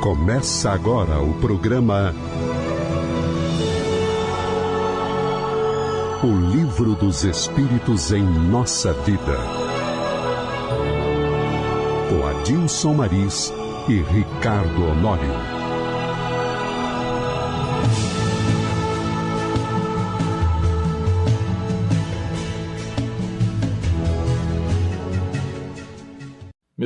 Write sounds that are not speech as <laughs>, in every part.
Começa agora o programa O Livro dos Espíritos em Nossa Vida. Com Adilson Maris e Ricardo Honório.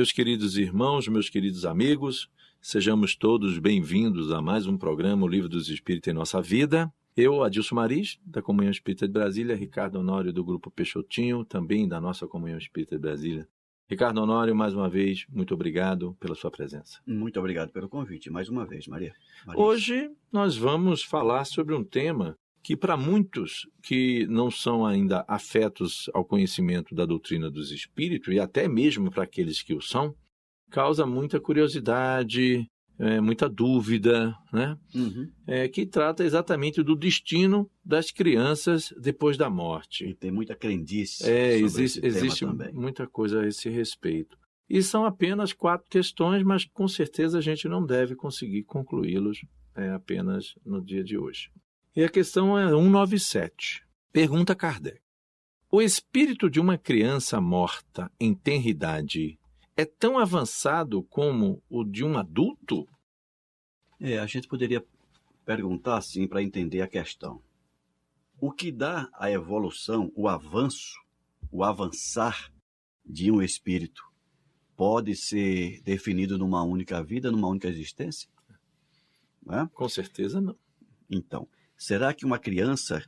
Meus queridos irmãos, meus queridos amigos, sejamos todos bem-vindos a mais um programa O Livro dos Espíritos em Nossa Vida. Eu, Adilson Maris, da Comunhão Espírita de Brasília, Ricardo Honório, do Grupo Peixotinho, também da nossa Comunhão Espírita de Brasília. Ricardo Honório, mais uma vez, muito obrigado pela sua presença. Muito obrigado pelo convite, mais uma vez, Maria. Maria. Hoje nós vamos falar sobre um tema que, para muitos que não são ainda afetos ao conhecimento da doutrina dos espíritos, e até mesmo para aqueles que o são, causa muita curiosidade, é, muita dúvida, né? Uhum. É, que trata exatamente do destino das crianças depois da morte. E tem muita crendice. É, sobre existe, existe muita coisa a esse respeito. E são apenas quatro questões, mas com certeza a gente não deve conseguir concluí-los é, apenas no dia de hoje. E a questão é 197. Pergunta Kardec. O espírito de uma criança morta em tenridade é tão avançado como o de um adulto? É, a gente poderia perguntar assim para entender a questão. O que dá a evolução, o avanço, o avançar de um espírito pode ser definido numa única vida, numa única existência? Não é? Com certeza não. Então, será que uma criança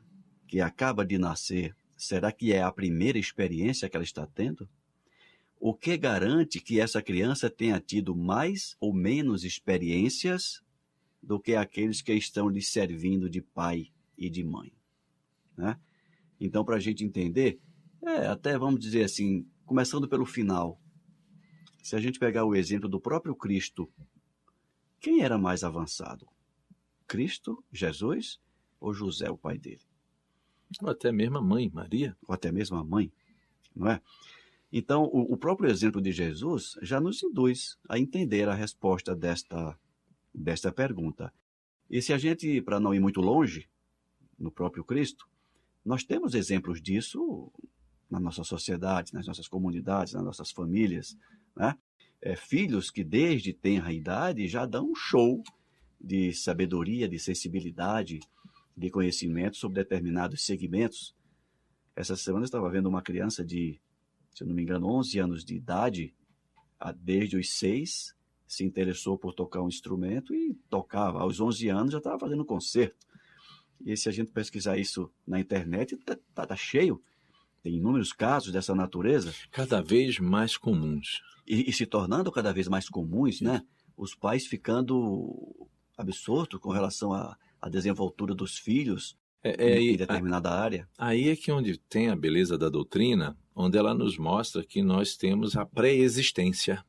que acaba de nascer, será que é a primeira experiência que ela está tendo? O que garante que essa criança tenha tido mais ou menos experiências do que aqueles que estão lhe servindo de pai e de mãe? Né? Então, para a gente entender, é, até vamos dizer assim, começando pelo final, se a gente pegar o exemplo do próprio Cristo, quem era mais avançado? Cristo, Jesus ou José, o pai dele? Ou até mesmo a mãe, Maria. Ou até mesmo a mãe, não é? Então, o, o próprio exemplo de Jesus já nos induz a entender a resposta desta, desta pergunta. E se a gente, para não ir muito longe, no próprio Cristo, nós temos exemplos disso na nossa sociedade, nas nossas comunidades, nas nossas famílias, né? É, filhos que desde tenra idade já dão um show de sabedoria, de sensibilidade, de conhecimento sobre determinados segmentos. Essa semana eu estava vendo uma criança de, se eu não me engano, 11 anos de idade, a- desde os 6, se interessou por tocar um instrumento e tocava. Aos 11 anos já estava fazendo concerto. E se a gente pesquisar isso na internet, tá, tá- tá cheio. Tem inúmeros casos dessa natureza Cada vez mais comuns. e, e se tornando cada vez mais comuns, né? Os pais ficando absortos com relação à, à desenvoltura dos filhos É, é, em, determinada área. Aí é que onde tem a beleza da doutrina, onde ela nos mostra que nós temos a pré-existência.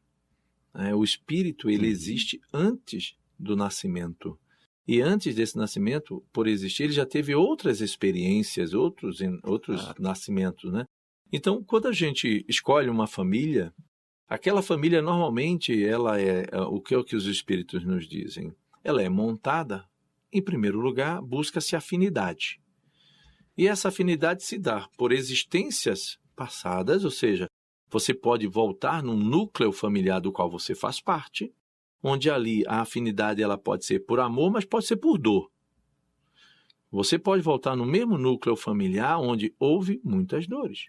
É, o espírito ele existe antes do nascimento. E antes desse nascimento, por existir, ele já teve outras experiências, outros, outros nascimentos, né? Então, quando a gente escolhe uma família, aquela família normalmente ela é é, o que é o que os espíritos nos dizem. Ela é montada, em primeiro lugar, busca-se afinidade. E essa afinidade se dá por existências passadas, ou seja, você pode voltar num núcleo familiar do qual você faz parte, onde ali a afinidade ela pode ser por amor, mas pode ser por dor. Você pode voltar no mesmo núcleo familiar onde houve muitas dores,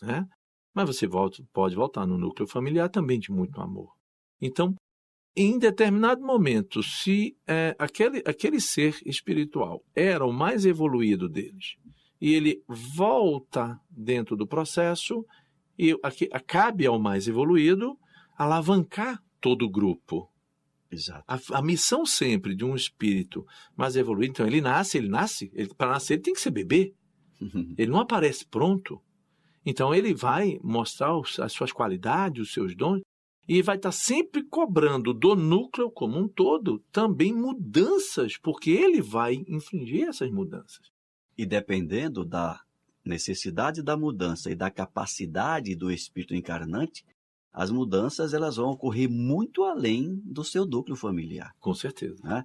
né? Mas você volta, pode voltar no núcleo familiar também de muito amor. Então, em determinado momento, se é, aquele, aquele ser espiritual era o mais evoluído deles, e ele volta dentro do processo, e aqui, cabe ao mais evoluído alavancar todo o grupo. Exato. A, a missão sempre de um espírito mais evoluído, então ele nasce, ele nasce, para nascer ele tem que ser bebê, <laughs> ele não aparece pronto. Então ele vai mostrar os- as suas qualidades, os seus dons, e vai estar sempre cobrando do núcleo como um todo também mudanças, porque ele vai infligir essas mudanças. E dependendo da necessidade da mudança e da capacidade do espírito encarnante, as mudanças elas vão ocorrer muito além do seu núcleo familiar. Com certeza. Né?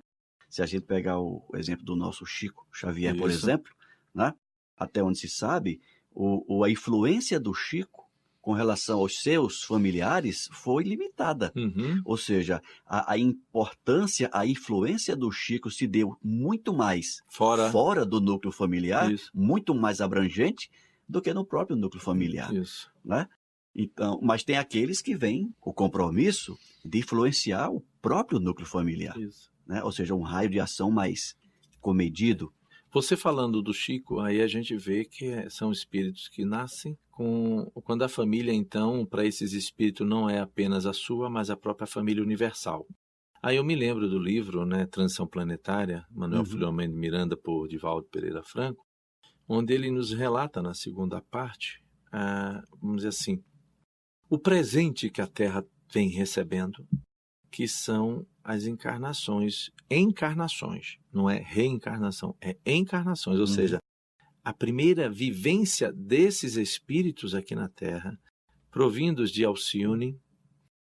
Se a gente pegar o exemplo do nosso Chico Xavier, por Isso. exemplo, né? até onde se sabe, o- a influência do Chico com relação aos seus familiares foi limitada. Uhum. Ou seja, a, a importância, a influência do Chico se deu muito mais Fora. fora do núcleo familiar, Isso. muito mais abrangente do que no próprio núcleo familiar. Isso. Né? Então, mas tem aqueles que vêm o compromisso de influenciar o próprio núcleo familiar, né? ou seja, um raio de ação mais comedido. Você falando do Chico, aí a gente vê que é- são espíritos que nascem com. Quando a família, então, para esses espíritos não é apenas a sua, mas a própria família universal. Aí eu me lembro do livro, né, Transição Planetária, Manuel Uhum. Filomeno de Miranda, por Divaldo Pereira Franco, onde ele nos relata na segunda parte, ah, vamos dizer assim, o presente que a Terra vem recebendo, que são as encarnações, encarnações, não é reencarnação, é encarnações, ou Uhum. seja, a primeira vivência desses espíritos aqui na Terra, provindos de Alcione,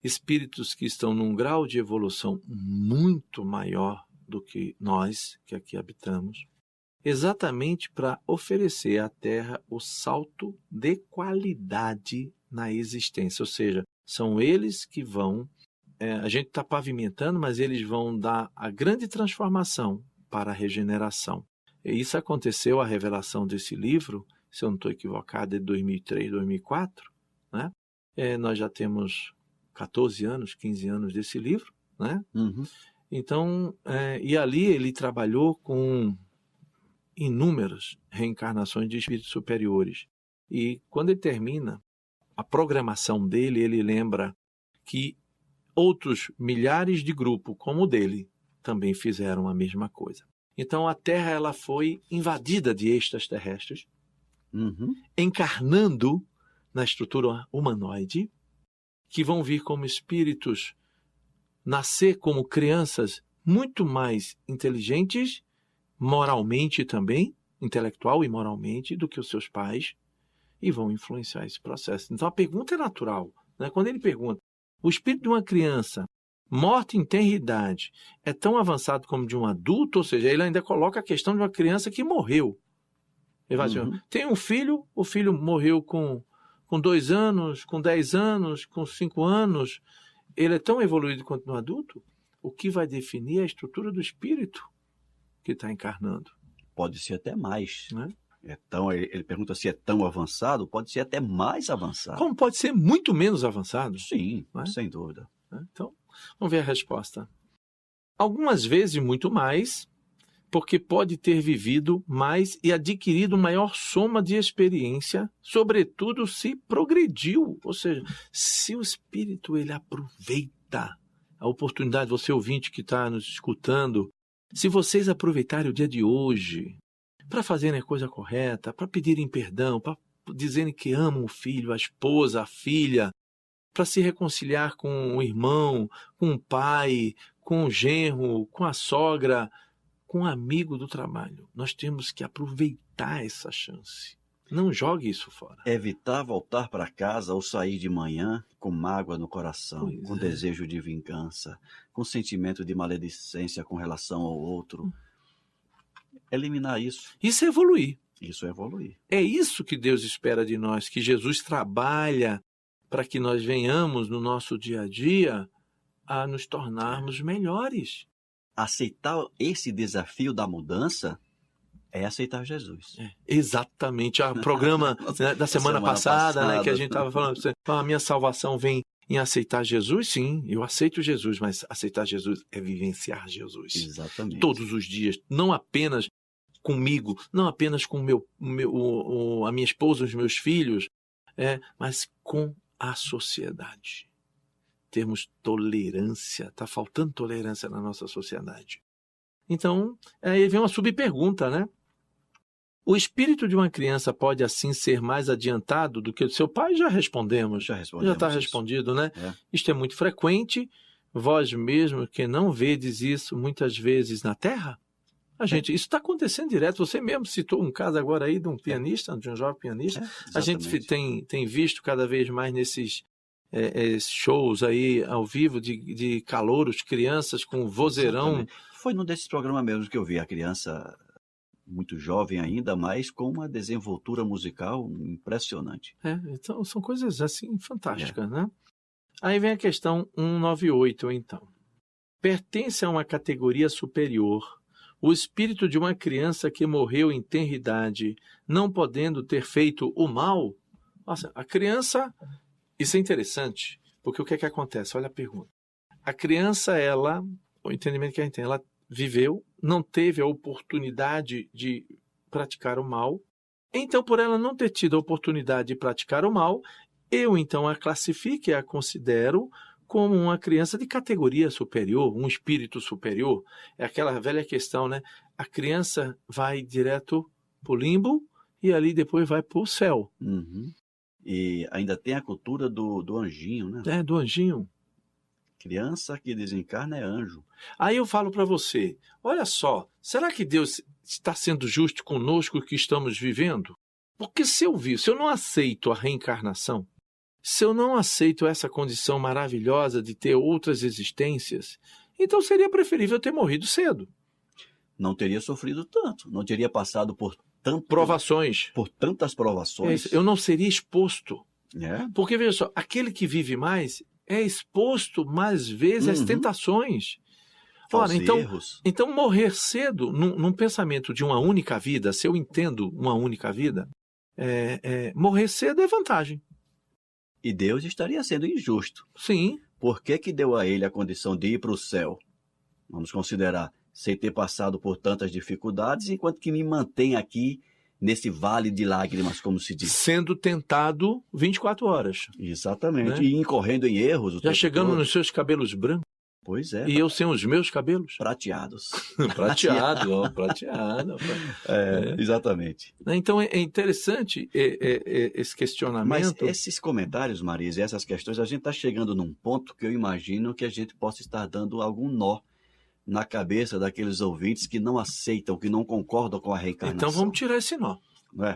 espíritos que estão num grau de evolução muito maior do que nós que aqui habitamos, exatamente para oferecer à Terra o salto de qualidade na existência, ou seja, são eles que vão é, a gente está pavimentando, mas eles vão dar a grande transformação para a regeneração. E isso aconteceu, a revelação desse livro, se eu não estou equivocado, é de 2003, 2004. Né? É, nós já temos 14 anos, 15 anos desse livro. Né? Uhum. Então, é, e ali ele trabalhou com inúmeras reencarnações de espíritos superiores. E quando ele termina a programação dele, ele lembra que outros milhares de grupos como o dele também fizeram a mesma coisa. Então a Terra ela foi invadida de extraterrestres, Uhum. encarnando na estrutura humanoide, que vão vir como espíritos, nascer como crianças muito mais inteligentes, moralmente também, intelectual e moralmente, do que os seus pais, e vão influenciar esse processo. Então a pergunta é natural. Né? Quando ele pergunta, o espírito de uma criança morta em tenra idade é tão avançado como de um adulto, ou seja, ele ainda coloca a questão de uma criança que morreu. Ele dizer, Uhum. tem um filho, o filho morreu com, com dois anos, com dez anos, com cinco anos, ele é tão evoluído quanto um adulto, o que vai definir a estrutura do espírito que está encarnando. Pode ser até mais. Né? É tão, ele pergunta se é tão avançado, pode ser até mais avançado. Como pode ser muito menos avançado. Sim, é? sem dúvida. né? Então, vamos ver a resposta. Algumas vezes muito mais, porque pode ter vivido mais e adquirido maior soma de experiência, sobretudo se progrediu, ou seja, se o espírito ele aproveita a oportunidade, você ouvinte que está nos escutando, se vocês aproveitarem o dia de hoje para fazerem a coisa correta, para pedirem perdão, para dizerem que amam o filho, a esposa, a filha, para se reconciliar com o irmão, com o pai, com o genro, com a sogra, com um amigo do trabalho. Nós temos que aproveitar essa chance. Não jogue isso fora. Evitar voltar para casa ou sair de manhã com mágoa no coração, Pois com é. desejo de vingança, com sentimento de maledicência com relação ao outro. Eliminar isso, Isso é evoluir. isso é evoluir. É isso que Deus espera de nós, que Jesus trabalha para que nós venhamos no nosso dia a dia a nos tornarmos melhores. Aceitar esse desafio da mudança é aceitar Jesus. É, exatamente. O programa <laughs> né, da semana, semana passada, né, que a passada. gente estava falando, você, "Ah, a minha salvação vem em aceitar Jesus? Sim, eu aceito Jesus, mas aceitar Jesus é vivenciar Jesus. Exatamente. Todos os dias, não apenas comigo, não apenas com meu, meu, o- o- a minha esposa, os meus filhos, é, mas com a sociedade. Termos tolerância, está faltando tolerância na nossa sociedade. Então, aí vem uma subpergunta, né? O espírito de uma criança pode assim ser mais adiantado do que o do seu pai? Já respondemos. Já Já respondemos. está isso. respondido, né? É. Isto é muito frequente. Vós mesmo que não vedes isso muitas vezes na Terra? A gente, isso está acontecendo direto. Você mesmo citou um caso agora aí de um pianista, de um jovem pianista. É, A gente tem, tem visto cada vez mais nesses, é, é, shows aí ao vivo de, de calouros, crianças com vozeirão. Exatamente. Foi num desses programas mesmo que eu vi a criança muito jovem ainda, mas com uma desenvoltura musical impressionante. É, então são coisas assim fantásticas, é. né? Aí vem a questão 198, então. Pertence a uma categoria superior o espírito de uma criança que morreu em tenridade, não podendo ter feito o mal? Nossa, a criança. Isso é interessante, porque o que é que acontece? Olha a pergunta. A criança, ela, o entendimento que a gente tem, ela viveu, não teve a oportunidade de praticar o mal. Então, por ela não ter tido a oportunidade de praticar o mal, eu então a classifico e a considero como uma criança de categoria superior, um espírito superior. É aquela velha questão, né? A criança vai direto para o limbo e ali depois vai para o céu. Uhum. E ainda tem a cultura do, do anjinho, né? É, do anjinho. Criança que desencarna é anjo. Aí eu falo para você: olha só, será que Deus está sendo justo conosco que estamos vivendo? Porque se eu vi, se eu não aceito a reencarnação, se eu não aceito essa condição maravilhosa de ter outras existências, então seria preferível ter morrido cedo. Não teria sofrido tanto, não teria passado por tanto, provações. Por tantas provações. É eu não seria exposto. É. Porque, veja só, aquele que vive mais é exposto mais vezes uhum. às tentações. Ora, então, erros. então morrer cedo, num, num, pensamento de uma única vida, se eu entendo uma única vida, é, é, morrer cedo é vantagem. E Deus estaria sendo injusto. Sim. Por que, que deu a ele a condição de ir para o céu? Vamos considerar, sem ter passado por tantas dificuldades, enquanto que me mantém aqui nesse vale de lágrimas, como se diz. Sendo tentado 24 horas. Exatamente. Né? E incorrendo em erros. Já chegando todo. nos seus cabelos brancos. Pois é. E eu sem os meus cabelos? <laughs> Prateados. prateado, ó, <laughs> prateado. É, é. Exatamente. Então é interessante é, é, é, esse questionamento. Mas esses comentários, Marisa, essas questões, a gente está chegando num ponto que eu imagino que a gente possa estar dando algum nó na cabeça daqueles ouvintes que não aceitam, que não concordam com a reencarnação. Então vamos tirar esse nó. É?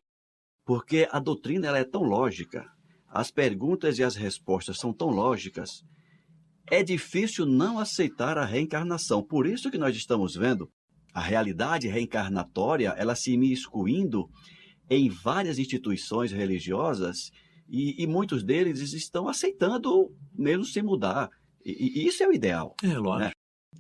Porque a doutrina ela é tão lógica, as perguntas e as respostas são tão lógicas é difícil não aceitar a reencarnação. Por isso que nós estamos vendo a realidade reencarnatória, ela se imiscuindo em várias instituições religiosas e, e muitos deles estão aceitando mesmo sem mudar. E, e isso é o ideal. É, lógico. Né?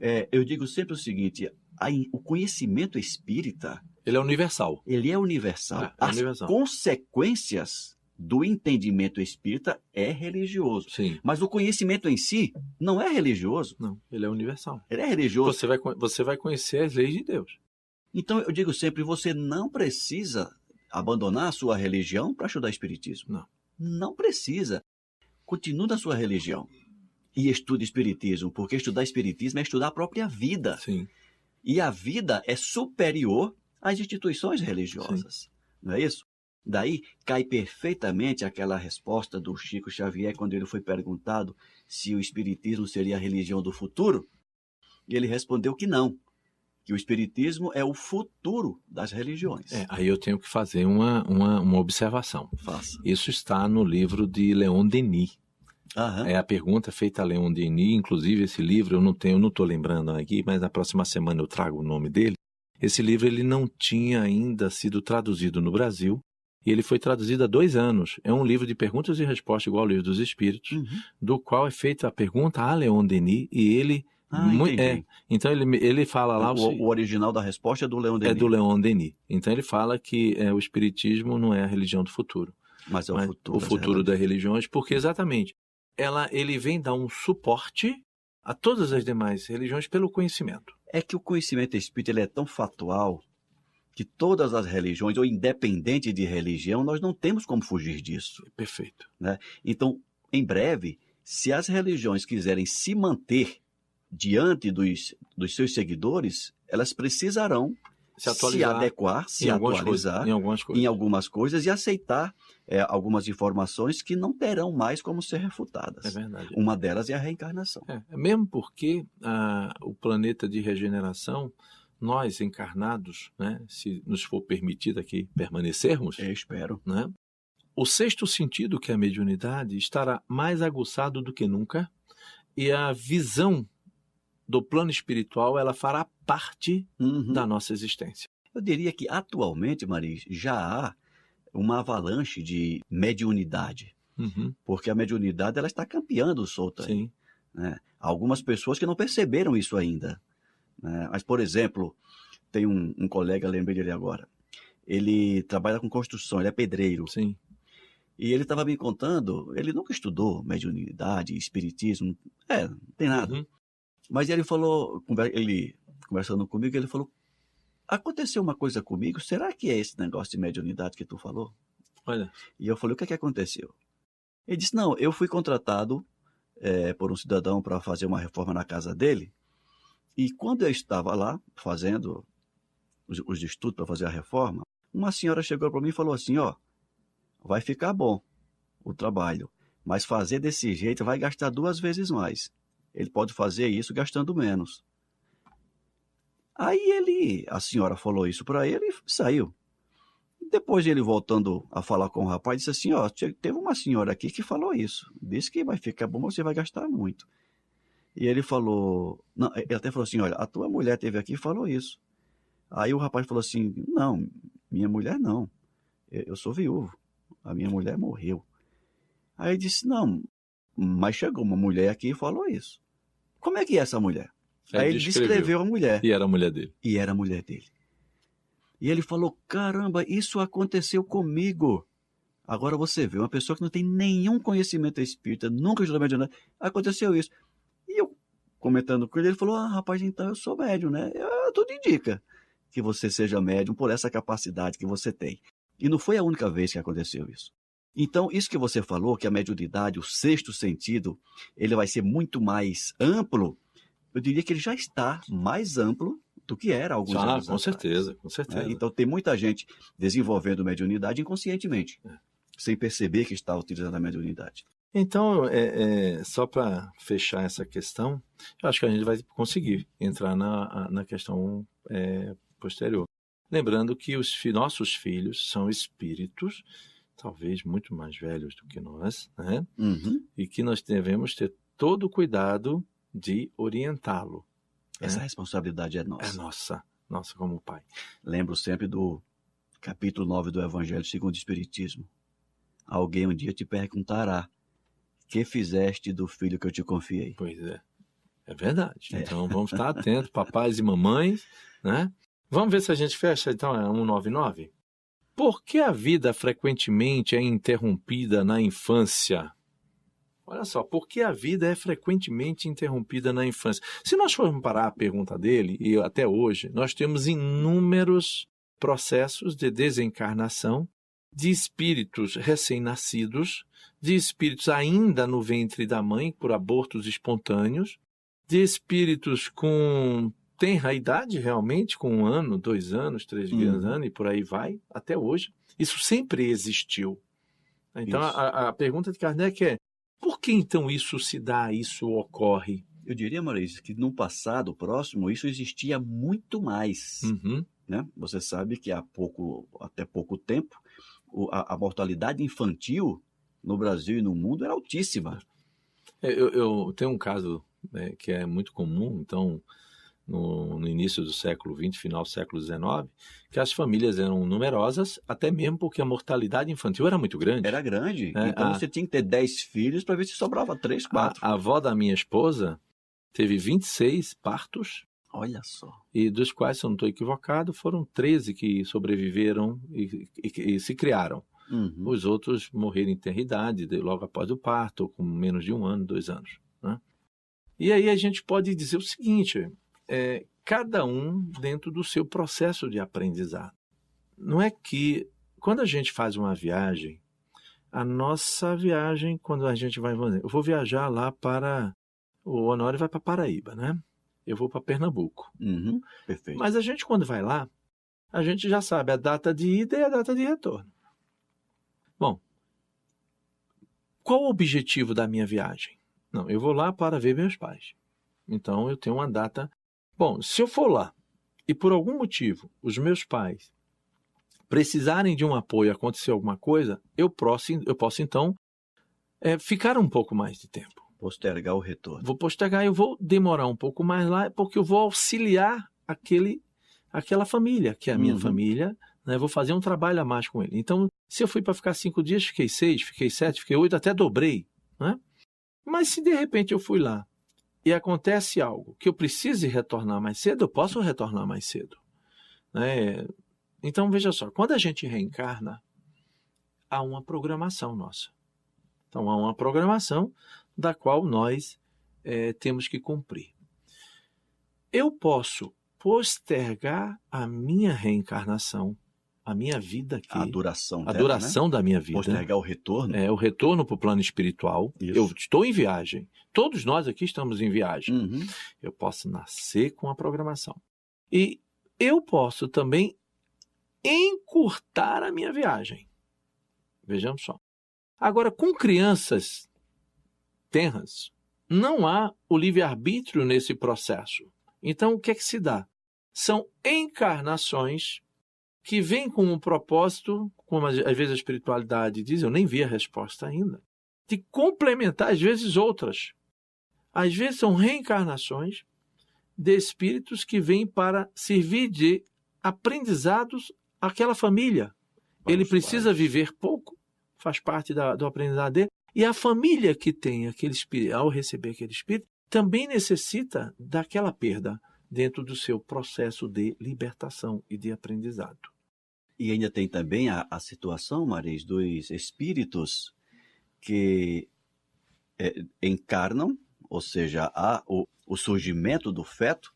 É, eu digo sempre o seguinte, a, o conhecimento espírita... Ele é universal. Ele é universal. É, é As universal. consequências do entendimento espírita é religioso. Sim. Mas o conhecimento em si não é religioso. Não, ele é universal. Ele é religioso. Você vai, você vai conhecer as leis de Deus. Então eu digo sempre, você não precisa abandonar a sua religião para estudar espiritismo. Não. Não precisa. Continue na sua religião e estude espiritismo, porque estudar espiritismo é estudar a própria vida. Sim. E a vida é superior às instituições religiosas. Sim. Não é isso? Daí cai perfeitamente aquela resposta do Chico Xavier quando ele foi perguntado se o Espiritismo seria a religião do futuro. E ele respondeu que não, que o Espiritismo é o futuro das religiões. É, aí eu tenho que fazer uma, uma, uma observação. Faça. Isso está no livro de Leon Denis. Aham. É a pergunta feita a Leon Denis, inclusive esse livro eu não tenho, não estou lembrando aqui, mas na próxima semana eu trago o nome dele. Esse livro ele não tinha ainda sido traduzido no Brasil e ele foi traduzido há dois anos. É um livro de perguntas e respostas, igual ao livro dos Espíritos, uhum. do qual é feita a pergunta a Leon Denis, e ele. Ah, muito, é, então ele, ele fala lá. O, o, original da resposta é do Leon Denis. É do Leon Denis. Então ele fala que é, o Espiritismo não é a religião do futuro. Mas é o mas futuro. O futuro das religiões, porque exatamente ela, ele vem dar um suporte a todas as demais religiões pelo conhecimento. É que o conhecimento espírita ele é tão fatual que todas as religiões, ou independente de religião, nós não temos como fugir disso. Perfeito. Né? Então, em breve, se as religiões quiserem se manter diante dos, dos seus seguidores, elas precisarão se, se adequar, se em atualizar coisas, em, algumas coisas. em algumas coisas e aceitar é, algumas informações que não terão mais como ser refutadas. É verdade. Uma delas é a reencarnação. É, mesmo porque ah, o planeta de regeneração nós encarnados, né, se nos for permitido aqui permanecermos, eu espero, né, o sexto sentido, que é a mediunidade, estará mais aguçado do que nunca e a visão do plano espiritual ela fará parte Uhum. da nossa existência. Eu diria que atualmente, Maris, já há uma avalanche de mediunidade, Uhum, porque a mediunidade ela está campeando solta. sim. né? Algumas pessoas que não perceberam isso ainda. Né? Mas, por exemplo, tem um, um colega, lembrei dele agora. Ele trabalha com construção, ele é pedreiro. Sim. E ele estava me contando, ele nunca estudou mediunidade, espiritismo, é, não tem nada. Uhum. Mas ele falou, ele conversando comigo, ele falou: aconteceu uma coisa comigo, será que é esse negócio de mediunidade que tu falou? Olha, E eu falei: o que é que aconteceu? Ele disse: não, eu fui contratado eh, por um cidadão para fazer uma reforma na casa dele. E quando eu estava lá fazendo os, os estudos para fazer a reforma, uma senhora chegou para mim e falou assim: ó, vai ficar bom o trabalho, mas fazer desse jeito vai gastar duas vezes mais. Ele pode fazer isso gastando menos. Aí ele, a senhora falou isso para ele e saiu. Depois ele voltando a falar com o rapaz, disse assim, ó, te- teve uma senhora aqui que falou isso. Disse que vai ficar bom, você vai gastar muito. E ele falou, não, ele até falou assim, olha, a tua mulher teve aqui e falou isso. Aí o rapaz falou assim, não, minha mulher não. Eu sou viúvo. A minha mulher morreu. Aí disse, não, mas chegou uma mulher aqui e falou isso. Como é que é essa mulher? Aí ele descreveu a mulher. E era a mulher dele. E era a mulher dele. E ele falou: caramba, isso aconteceu comigo. Agora você vê, uma pessoa que não tem nenhum conhecimento espírita, nunca estudou mediunidade, aconteceu isso. Comentando com ele, ele falou: ah, rapaz, então eu sou médium, né? Eu, tudo indica que você seja médium por essa capacidade que você tem. E não foi a única vez que aconteceu isso. Então, isso que você falou, que a mediunidade, o sexto sentido, ele vai ser muito mais amplo, eu diria que ele já está mais amplo do que era alguns Ah, anos com atrás, certeza, com né? certeza. Então, tem muita gente desenvolvendo mediunidade inconscientemente, É. sem perceber que está utilizando a mediunidade. Então, é, é, só para fechar essa questão, eu acho que a gente vai conseguir entrar na, na questão é, posterior. Lembrando que os fi- nossos filhos são espíritos, talvez muito mais velhos do que nós, né? Uhum. e que nós devemos ter todo o cuidado de orientá-lo. Essa É. responsabilidade é nossa. É nossa, nossa como pai. Lembro sempre do capítulo 9 do Evangelho segundo o Espiritismo. Alguém um dia te perguntará: que fizeste do filho que eu te confiei? Pois é. É verdade. É. Então vamos estar atentos, papais e mamães, né? Vamos ver se a gente fecha então é 199. Por que a vida frequentemente é interrompida na infância? Olha só, por que a vida é frequentemente interrompida na infância? Se nós formos parar a pergunta dele, e até hoje, nós temos inúmeros processos de desencarnação de espíritos recém-nascidos, de espíritos ainda no ventre da mãe por abortos espontâneos, de espíritos com tenra idade realmente, com um ano, dois anos, três Uhum. anos e por aí vai, até hoje. Isso sempre existiu. Então a, a pergunta de Kardec é: por que então isso se dá, isso ocorre? Eu diria, Maurício, que no passado próximo isso existia muito mais. Uhum. né? Você sabe que há pouco, até pouco tempo, a, a mortalidade infantil no Brasil e no mundo era altíssima. É, Eu, eu tenho um caso né, que é muito comum, então, no, no início do século XX, final do século XIX, que as famílias eram numerosas, até mesmo porque a mortalidade infantil era muito grande. Era grande. É, então a- você tinha que ter 10 filhos para ver se sobrava 3, 4. A, a avó da minha esposa teve 26 partos, Olha só. e dos quais, se eu não estou equivocado, foram 13 que sobreviveram e, e- e se criaram. Uhum. Os outros morreram em tenra idade, de- logo após o parto, com menos de um ano, dois anos. né? E aí a gente pode dizer o seguinte: é, cada um dentro do seu processo de aprendizado. Não é que quando a gente faz uma viagem, a nossa viagem, quando a gente vai, eu vou viajar lá para o Honório vai para Paraíba, né? Eu vou para Pernambuco. Uhum. Perfeito. Mas a gente, quando vai lá, a gente já sabe a data de ida e a data de retorno. Bom, qual o objetivo da minha viagem? Não, eu vou lá para ver meus pais. Então eu tenho uma data. Bom, se eu for lá e por algum motivo os meus pais precisarem de um apoio, acontecer alguma coisa, eu posso, eu posso então é, ficar um pouco mais de tempo. Postergar o retorno. Vou postergar, eu vou demorar um pouco mais lá, porque eu vou auxiliar aquele, aquela família, que é a minha uhum. família, né? vou fazer um trabalho a mais com ele. Então, se eu fui para ficar cinco dias, fiquei seis, fiquei sete, fiquei oito, até dobrei. Né? Mas se de repente eu fui lá e acontece algo que eu precise retornar mais cedo, eu posso retornar mais cedo. Né? Então, veja só, quando a gente reencarna, há uma programação nossa. Então, há uma programação da qual nós é, temos que cumprir. Eu posso postergar a minha reencarnação, a minha vida aqui. A duração. A dela, duração né? da minha vida. Postergar o retorno. É, o retorno para o plano espiritual. Isso. Eu estou em viagem. Todos nós aqui estamos em viagem. Uhum. Eu posso nascer com a programação. E eu posso também encurtar a minha viagem. Vejamos só. Agora, com crianças tenras, não há o livre-arbítrio nesse processo. Então, o que é que se dá? São encarnações que vêm com um propósito, como às vezes a espiritualidade diz, eu nem vi a resposta ainda, de complementar, às vezes, outras. Às vezes são reencarnações de espíritos que vêm para servir de aprendizados àquela família. Vamos Ele precisa viver pouco, faz parte da, do aprendizado dele, e a família que tem aquele espírito, ao receber aquele espírito, também necessita daquela perda dentro do seu processo de libertação e de aprendizado. E ainda tem também a, a situação, Maris, dos espíritos que é, encarnam, ou seja, há o, o surgimento do feto,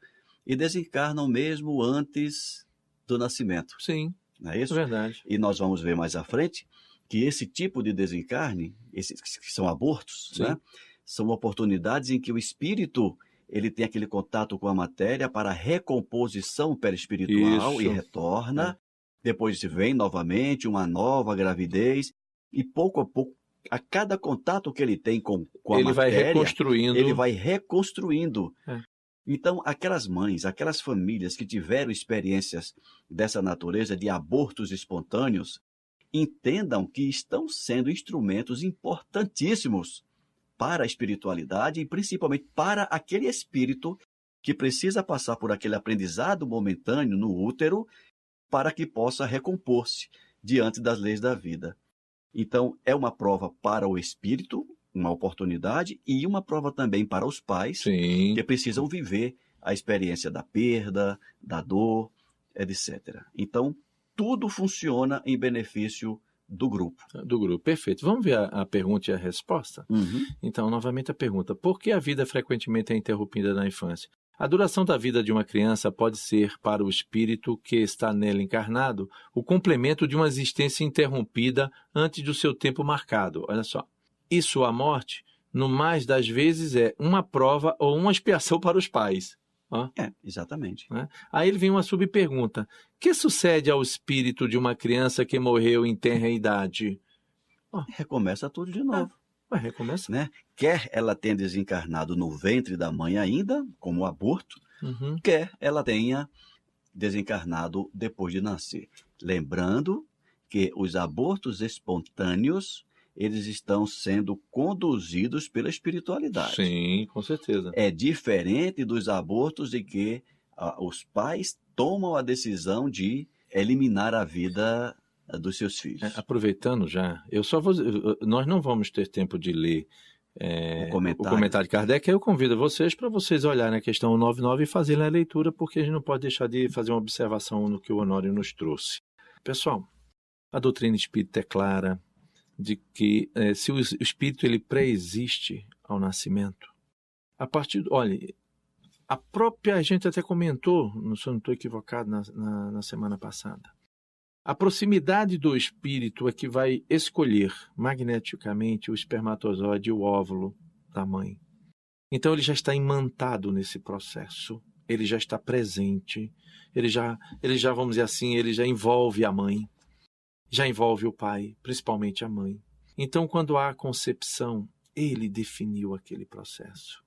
e desencarnam mesmo antes do nascimento. Sim. Não é isso? É verdade. E nós vamos ver mais à frente que esse tipo de desencarne, esses que são abortos, né, são oportunidades em que o espírito ele tem aquele contato com a matéria para recomposição perispiritual Isso. e retorna. É. Depois vem novamente uma nova gravidez e pouco a pouco, a cada contato que ele tem com, com a ele matéria, vai reconstruindo. ele vai reconstruindo. É. Então, aquelas mães, aquelas famílias que tiveram experiências dessa natureza de abortos espontâneos, entendam que estão sendo instrumentos importantíssimos para a espiritualidade e principalmente para aquele espírito que precisa passar por aquele aprendizado momentâneo no útero para que possa recompor-se diante das leis da vida. Então, é uma prova para o espírito, uma oportunidade, e uma prova também para os pais Sim. que precisam viver a experiência da perda, da dor, etc. Então, tudo funciona em benefício do grupo. Do grupo, perfeito. Vamos ver a, a pergunta e a resposta? Uhum. Então, novamente a pergunta: por que a vida frequentemente é interrompida na infância? A duração da vida de uma criança pode ser, para o espírito que está nela encarnado, o complemento de uma existência interrompida antes do seu tempo marcado. Olha só. Isso, a morte, no mais das vezes, é uma prova ou uma expiação <laughs> para os pais. É, exatamente. Né? Aí ele vem uma subpergunta: que sucede ao espírito de uma criança que morreu em tenra idade? Recomeça tudo de novo. É, recomeça. Né? Quer ela tenha desencarnado no ventre da mãe ainda, como aborto, uhum. quer ela tenha desencarnado depois de nascer. Lembrando que os abortos espontâneos eles estão sendo conduzidos pela espiritualidade. Sim, com certeza. É diferente dos abortos de que ah, os pais tomam a decisão de eliminar a vida ah, dos seus filhos. É, aproveitando já, eu só vou, nós não vamos ter tempo de ler é, o, comentário. o, comentário. de Kardec, eu convido vocês para vocês olharem a questão 99 e fazerem a leitura, porque a gente não pode deixar de fazer uma observação no que o Honório nos trouxe. Pessoal, a doutrina espírita é clara, de que é, se o espírito ele pré-existe ao nascimento, a partir, olha, a própria gente até comentou, se eu não estou equivocado na, na, na semana passada, a proximidade do espírito é que vai escolher magneticamente o espermatozoide e o óvulo da mãe. Então ele já está imantado nesse processo, ele já está presente, ele já, ele já vamos dizer assim, ele já envolve a mãe já envolve o pai, principalmente a mãe. Então, quando há a concepção, ele definiu aquele processo.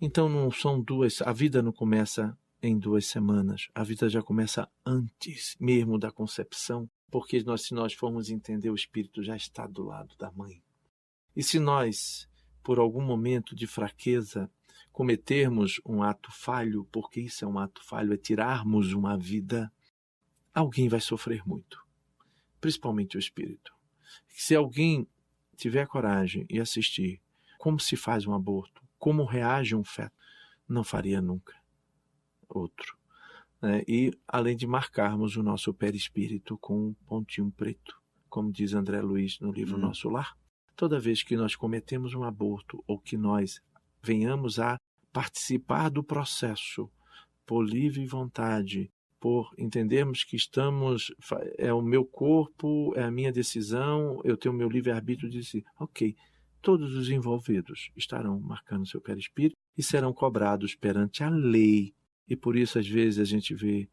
Então, não são duas, a vida não começa em duas semanas, a vida já começa antes mesmo da concepção Porque nós, se nós formos entender, o Espírito já está do lado da mãe. E se nós, por algum momento de fraqueza, cometermos um ato falho, porque isso é um ato falho, é tirarmos uma vida, alguém vai sofrer muito, principalmente o espírito. Se alguém tiver coragem e assistir como se faz um aborto, como reage um feto, não faria nunca outro. Né? E além de marcarmos o nosso perispírito com um pontinho preto, como diz André Luiz no livro hum. Nosso Lar, toda vez que nós cometemos um aborto ou que nós venhamos a participar do processo por livre vontade, por entendermos que estamos é o meu corpo, é a minha decisão, eu tenho o meu livre arbítrio de dizer, OK, todos os envolvidos estarão marcando seu perispírito e serão cobrados perante a lei. E por isso às vezes a gente vê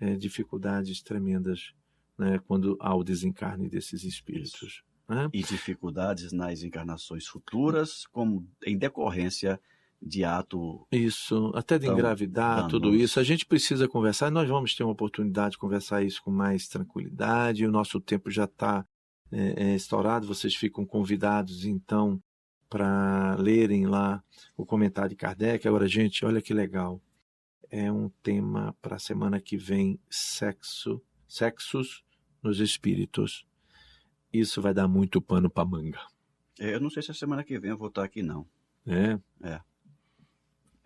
é, dificuldades tremendas né, quando há o desencarne desses espíritos. Né? E dificuldades nas encarnações futuras, como em decorrência de ato. Isso, até de engravidar, tudo isso. A gente precisa conversar, nós vamos ter uma oportunidade de conversar isso com mais tranquilidade. O nosso tempo já está é, é, estourado, vocês ficam convidados então para lerem lá o comentário de Kardec. Agora, gente, olha que legal. É um tema para a semana que vem: sexo, sexos nos espíritos isso vai dar muito pano para manga. É, eu não sei se a semana que vem eu vou estar aqui, não. É? É.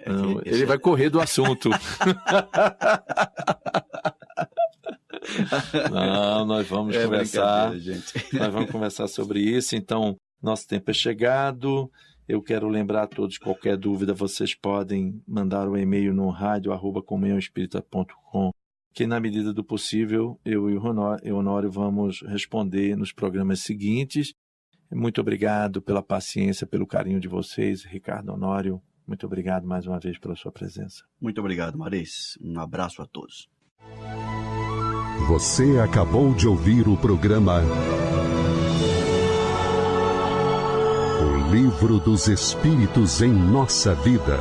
é não, ele esse... vai correr do <laughs> assunto. não, nós vamos é conversar. Gente. nós vamos conversar sobre isso. Então, nosso tempo é chegado. Eu quero lembrar a todos, qualquer dúvida, vocês podem mandar o um e-mail no rádio arroba comunhãoespírita.com que na medida do possível eu e o Honório vamos responder nos programas seguintes. Muito obrigado pela paciência, pelo carinho de vocês, Ricardo Honório. Muito obrigado mais uma vez pela sua presença. Muito obrigado, Maris. Um abraço a todos. Você acabou de ouvir o programa O Livro dos Espíritos em Nossa Vida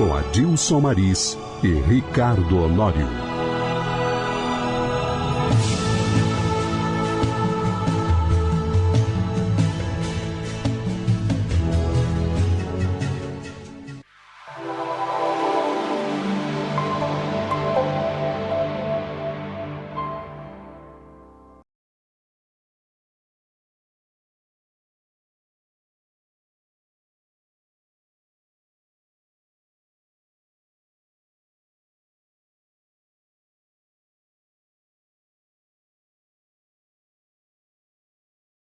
com Adilson Maris e Ricardo Honório.